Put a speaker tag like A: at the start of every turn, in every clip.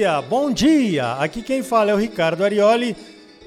A: dia, bom dia! Aqui quem fala é o Ricardo Arioli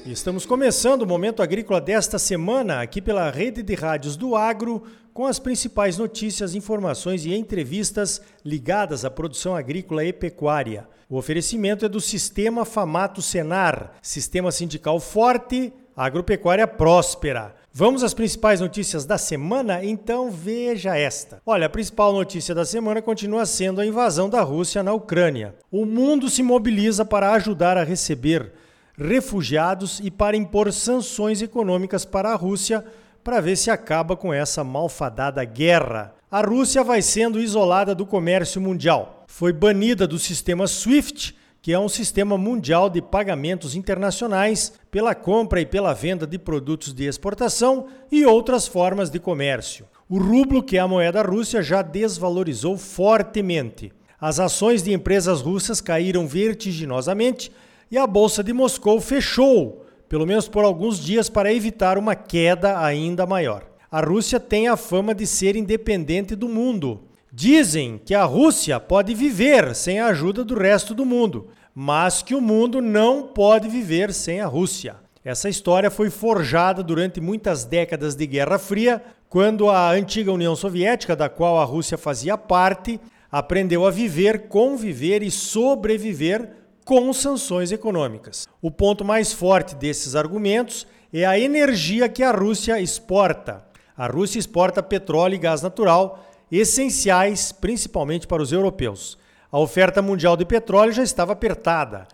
A: estamos começando o Momento Agrícola desta semana aqui pela Rede de Rádios do Agro com as principais notícias, informações e entrevistas ligadas à produção agrícola e pecuária. O oferecimento é do Sistema Famato Senar, Sistema Sindical Forte, Agropecuária Próspera. Vamos às principais notícias da semana? Então veja esta. Olha, a principal notícia da semana continua sendo a invasão da Rússia na Ucrânia. O mundo se mobiliza para ajudar a receber refugiados e para impor sanções econômicas para a Rússia para ver se acaba com essa malfadada guerra. A Rússia vai sendo isolada do comércio mundial. Foi banida do sistema SWIFT que é um sistema mundial de pagamentos internacionais pela compra e pela venda de produtos de exportação e outras formas de comércio. O rublo, que é a moeda russa, já desvalorizou fortemente. As ações de empresas russas caíram vertiginosamente e a bolsa de Moscou fechou, pelo menos por alguns dias, para evitar uma queda ainda maior. A Rússia tem a fama de ser independente do mundo Dizem que a Rússia pode viver sem a ajuda do resto do mundo, mas que o mundo não pode viver sem a Rússia. Essa história foi forjada durante muitas décadas de Guerra Fria, quando a antiga União Soviética, da qual a Rússia fazia parte, aprendeu a viver, conviver e sobreviver com sanções econômicas. O ponto mais forte desses argumentos é a energia que a Rússia exporta. A Rússia exporta petróleo e gás natural essenciais principalmente para os europeus. A oferta mundial de petróleo já estava apertada.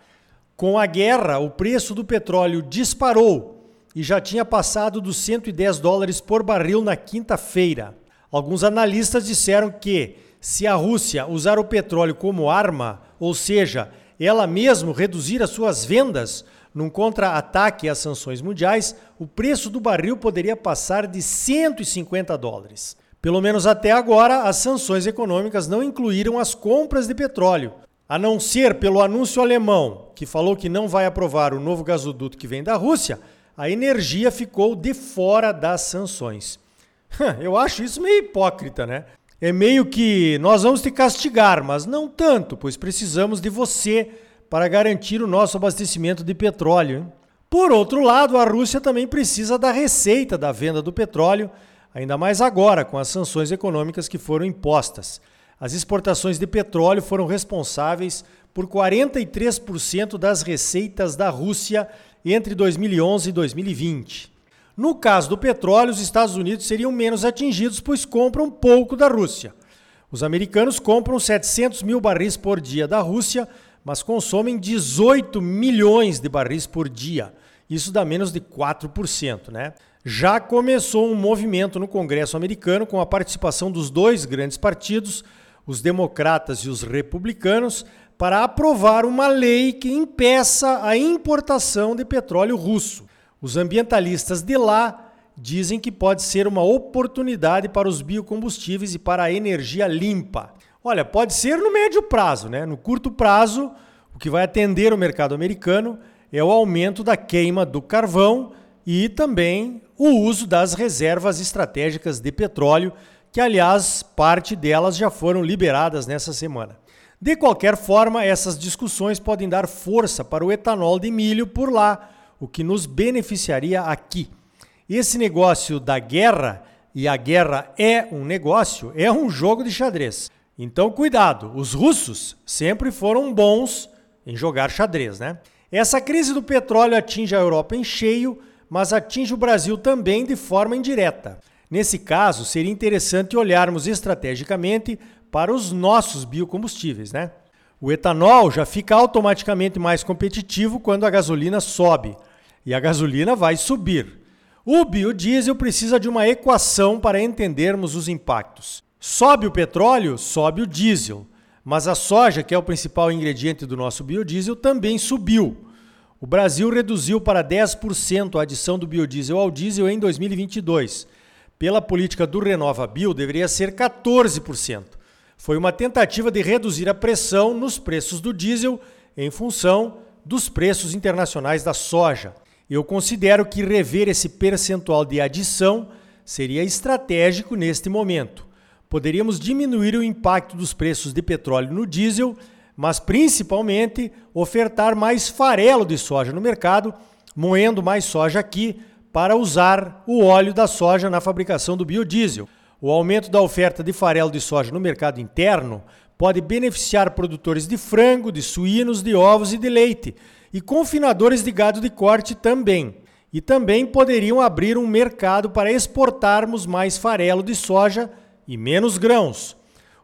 A: Com a guerra, o preço do petróleo disparou e já tinha passado dos 110 dólares por barril na quinta-feira. Alguns analistas disseram que, se a Rússia usar o petróleo como arma, ou seja, ela mesmo reduzir as suas vendas num contra-ataque às sanções mundiais, o preço do barril poderia passar de 150 dólares. Pelo menos até agora, as sanções econômicas não incluíram as compras de petróleo, a não ser pelo anúncio alemão, que falou que não vai aprovar o novo gasoduto que vem da Rússia, a energia ficou de fora das sanções. Eu acho isso meio hipócrita, né? É meio que nós vamos te castigar, mas não tanto, pois precisamos de você para garantir o nosso abastecimento de petróleo. Hein? Por outro lado, a Rússia também precisa da receita da venda do petróleo ainda mais agora com as sanções econômicas que foram impostas. As exportações de petróleo foram responsáveis por 43% das receitas da Rússia entre 2011 e 2020. No caso do petróleo, os Estados Unidos seriam menos atingidos, pois compram pouco da Rússia. Os americanos compram 700 mil barris por dia da Rússia, mas consomem 18 milhões de barris por dia. Isso dá menos de 4%, né? Já começou um movimento no Congresso americano com a participação dos dois grandes partidos, os democratas e os republicanos, para aprovar uma lei que impeça a importação de petróleo russo. Os ambientalistas de lá dizem que pode ser uma oportunidade para os biocombustíveis e para a energia limpa. Olha, pode ser no médio prazo, né? No curto prazo, o que vai atender o mercado americano é o aumento da queima do carvão e também o uso das reservas estratégicas de petróleo, que aliás parte delas já foram liberadas nessa semana. De qualquer forma, essas discussões podem dar força para o etanol de milho por lá, o que nos beneficiaria aqui. Esse negócio da guerra, e a guerra é um negócio, é um jogo de xadrez. Então, cuidado, os russos sempre foram bons em jogar xadrez, né? Essa crise do petróleo atinge a Europa em cheio mas atinge o Brasil também de forma indireta. Nesse caso, seria interessante olharmos estrategicamente para os nossos biocombustíveis, né? O etanol já fica automaticamente mais competitivo quando a gasolina sobe, e a gasolina vai subir. O biodiesel precisa de uma equação para entendermos os impactos. Sobe o petróleo, sobe o diesel, mas a soja, que é o principal ingrediente do nosso biodiesel, também subiu. O Brasil reduziu para 10% a adição do biodiesel ao diesel em 2022. Pela política do Renova Bio, deveria ser 14%. Foi uma tentativa de reduzir a pressão nos preços do diesel em função dos preços internacionais da soja. Eu considero que rever esse percentual de adição seria estratégico neste momento. Poderíamos diminuir o impacto dos preços de petróleo no diesel mas principalmente ofertar mais farelo de soja no mercado, moendo mais soja aqui para usar o óleo da soja na fabricação do biodiesel. O aumento da oferta de farelo de soja no mercado interno pode beneficiar produtores de frango, de suínos, de ovos e de leite, e confinadores de gado de corte também. E também poderiam abrir um mercado para exportarmos mais farelo de soja e menos grãos.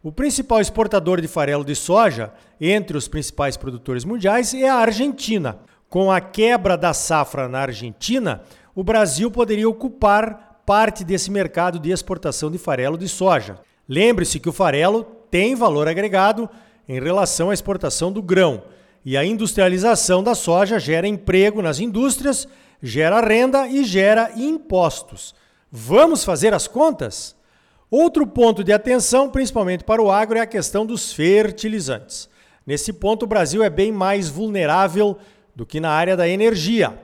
A: O principal exportador de farelo de soja entre os principais produtores mundiais é a Argentina. Com a quebra da safra na Argentina, o Brasil poderia ocupar parte desse mercado de exportação de farelo de soja. Lembre-se que o farelo tem valor agregado em relação à exportação do grão, e a industrialização da soja gera emprego nas indústrias, gera renda e gera impostos. Vamos fazer as contas? Outro ponto de atenção, principalmente para o agro, é a questão dos fertilizantes. Nesse ponto, o Brasil é bem mais vulnerável do que na área da energia.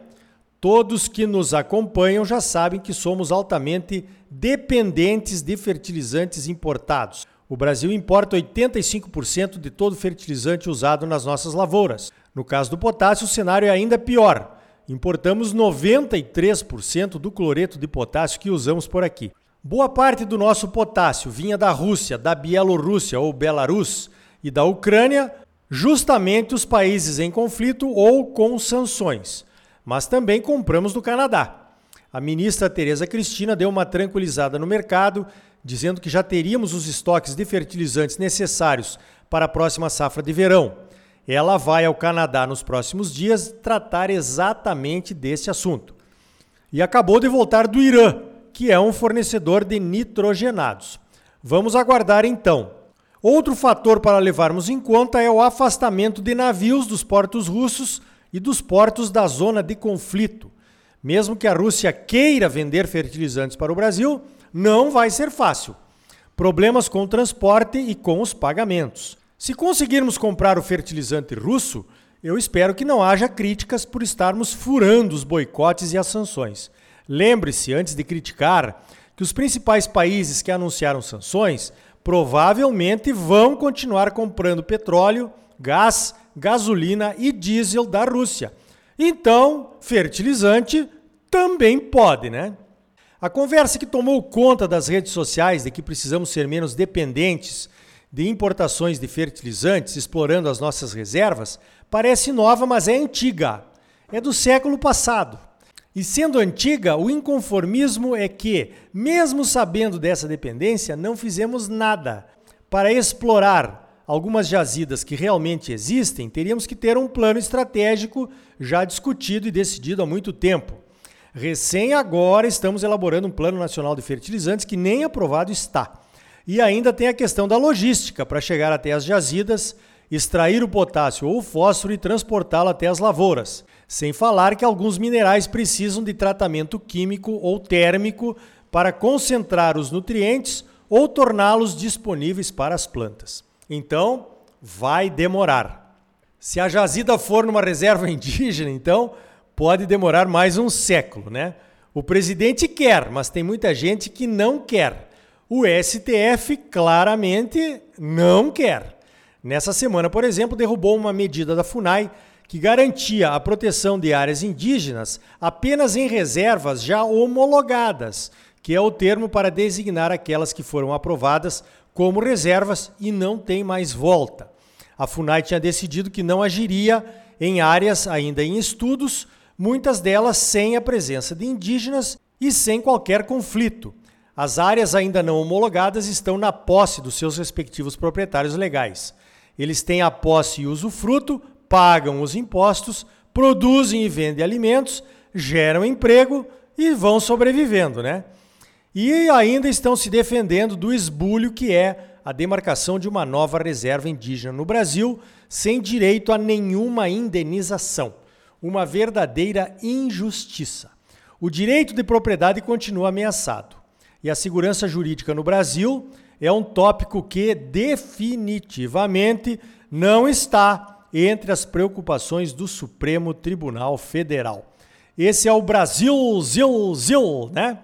A: Todos que nos acompanham já sabem que somos altamente dependentes de fertilizantes importados. O Brasil importa 85% de todo fertilizante usado nas nossas lavouras. No caso do potássio, o cenário é ainda pior. Importamos 93% do cloreto de potássio que usamos por aqui. Boa parte do nosso potássio vinha da Rússia, da Bielorrússia ou Belarus e da Ucrânia, justamente os países em conflito ou com sanções. Mas também compramos do Canadá. A ministra Tereza Cristina deu uma tranquilizada no mercado, dizendo que já teríamos os estoques de fertilizantes necessários para a próxima safra de verão. Ela vai ao Canadá nos próximos dias tratar exatamente desse assunto. E acabou de voltar do Irã, que é um fornecedor de nitrogenados. Vamos aguardar então. Outro fator para levarmos em conta é o afastamento de navios dos portos russos e dos portos da zona de conflito. Mesmo que a Rússia queira vender fertilizantes para o Brasil, não vai ser fácil. Problemas com o transporte e com os pagamentos. Se conseguirmos comprar o fertilizante russo, eu espero que não haja críticas por estarmos furando os boicotes e as sanções. Lembre-se, antes de criticar, que os principais países que anunciaram sanções provavelmente vão continuar comprando petróleo, gás, gasolina e diesel da Rússia. Então, fertilizante também pode, né? A conversa que tomou conta das redes sociais de que precisamos ser menos dependentes de importações de fertilizantes, explorando as nossas reservas, parece nova, mas é antiga. É do século passado. E sendo antiga, o inconformismo é que, mesmo sabendo dessa dependência, não fizemos nada. Para explorar algumas jazidas que realmente existem, teríamos que ter um plano estratégico já discutido e decidido há muito tempo. Recém agora estamos elaborando um Plano Nacional de Fertilizantes que nem aprovado está. E ainda tem a questão da logística para chegar até as jazidas, extrair o potássio ou fósforo e transportá-lo até as lavouras. Sem falar que alguns minerais precisam de tratamento químico ou térmico para concentrar os nutrientes ou torná-los disponíveis para as plantas. Então, vai demorar. Se a jazida for numa reserva indígena, então pode demorar mais um século, né? O presidente quer, mas tem muita gente que não quer. O STF claramente não quer. Nessa semana, por exemplo, derrubou uma medida da FUNAI que garantia a proteção de áreas indígenas apenas em reservas já homologadas, que é o termo para designar aquelas que foram aprovadas como reservas e não tem mais volta. A FUNAI tinha decidido que não agiria em áreas ainda em estudos, muitas delas sem a presença de indígenas e sem qualquer conflito. As áreas ainda não homologadas estão na posse dos seus respectivos proprietários legais. Eles têm a posse e usufruto pagam os impostos, produzem e vendem alimentos, geram emprego e vão sobrevivendo, né? E ainda estão se defendendo do esbulho que é a demarcação de uma nova reserva indígena no Brasil, sem direito a nenhuma indenização. Uma verdadeira injustiça. O direito de propriedade continua ameaçado. E a segurança jurídica no Brasil é um tópico que definitivamente não está entre as preocupações do Supremo Tribunal Federal. Esse é o Brasil, zil, zil, né?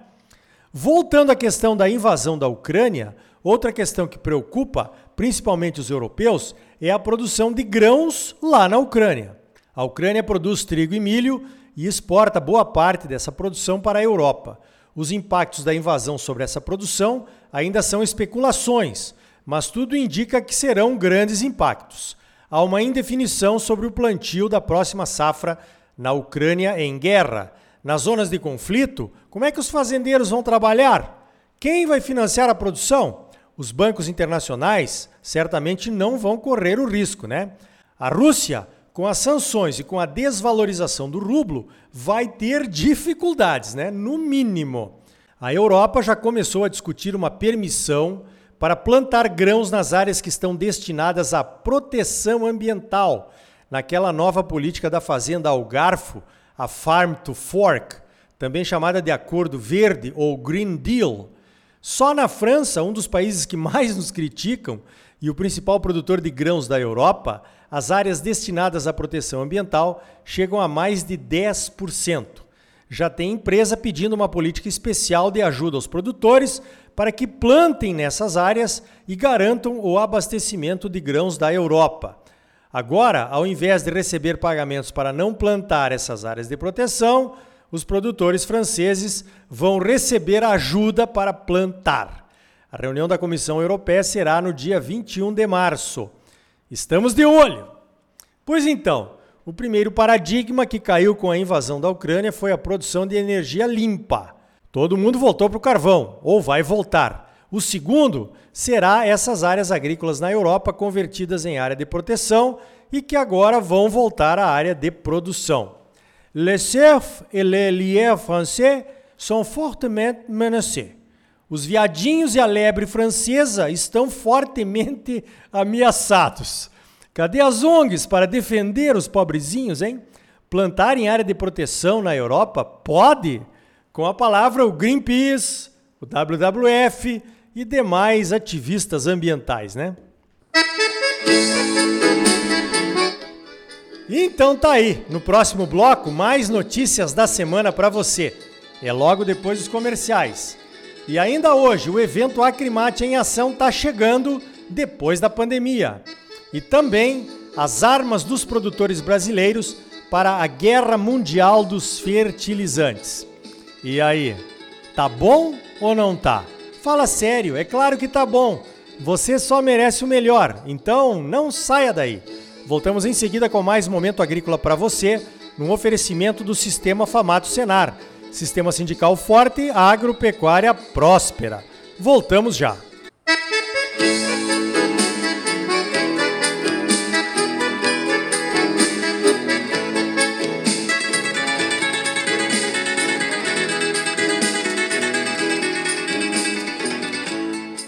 A: Voltando à questão da invasão da Ucrânia, outra questão que preocupa, principalmente os europeus, é a produção de grãos lá na Ucrânia. A Ucrânia produz trigo e milho e exporta boa parte dessa produção para a Europa. Os impactos da invasão sobre essa produção ainda são especulações, mas tudo indica que serão grandes impactos. Há uma indefinição sobre o plantio da próxima safra na Ucrânia em guerra. Nas zonas de conflito, como é que os fazendeiros vão trabalhar? Quem vai financiar a produção? Os bancos internacionais certamente não vão correr o risco, né? A Rússia, com as sanções e com a desvalorização do rublo, vai ter dificuldades, né? No mínimo. A Europa já começou a discutir uma permissão para plantar grãos nas áreas que estão destinadas à proteção ambiental, naquela nova política da fazenda ao garfo, a Farm to Fork, também chamada de Acordo Verde ou Green Deal. Só na França, um dos países que mais nos criticam e o principal produtor de grãos da Europa, as áreas destinadas à proteção ambiental chegam a mais de 10%. Já tem empresa pedindo uma política especial de ajuda aos produtores para que plantem nessas áreas e garantam o abastecimento de grãos da Europa. Agora, ao invés de receber pagamentos para não plantar essas áreas de proteção, os produtores franceses vão receber ajuda para plantar. A reunião da Comissão Europeia será no dia 21 de março. Estamos de olho! Pois então, o primeiro paradigma que caiu com a invasão da Ucrânia foi a produção de energia limpa. Todo mundo voltou para o carvão, ou vai voltar. O segundo será essas áreas agrícolas na Europa convertidas em área de proteção e que agora vão voltar à área de produção. Les cerfs et les lièvres français sont fortement menacés. Os viadinhos e a lebre francesa estão fortemente ameaçados. Cadê as ONGs para defender os pobrezinhos, hein? Plantar em área de proteção na Europa pode, com a palavra o Greenpeace, o WWF e demais ativistas ambientais, né? Então tá aí, no próximo bloco, mais notícias da semana para você. É logo depois dos comerciais. E ainda hoje, o evento Acrimate em Ação tá chegando depois da pandemia. E também as armas dos produtores brasileiros para a guerra mundial dos fertilizantes. E aí, tá bom ou não tá? Fala sério, é claro que tá bom. Você só merece o melhor, então não saia daí. Voltamos em seguida com mais momento agrícola para você, num oferecimento do Sistema Famato Senar. Sistema sindical forte, agropecuária próspera. Voltamos já.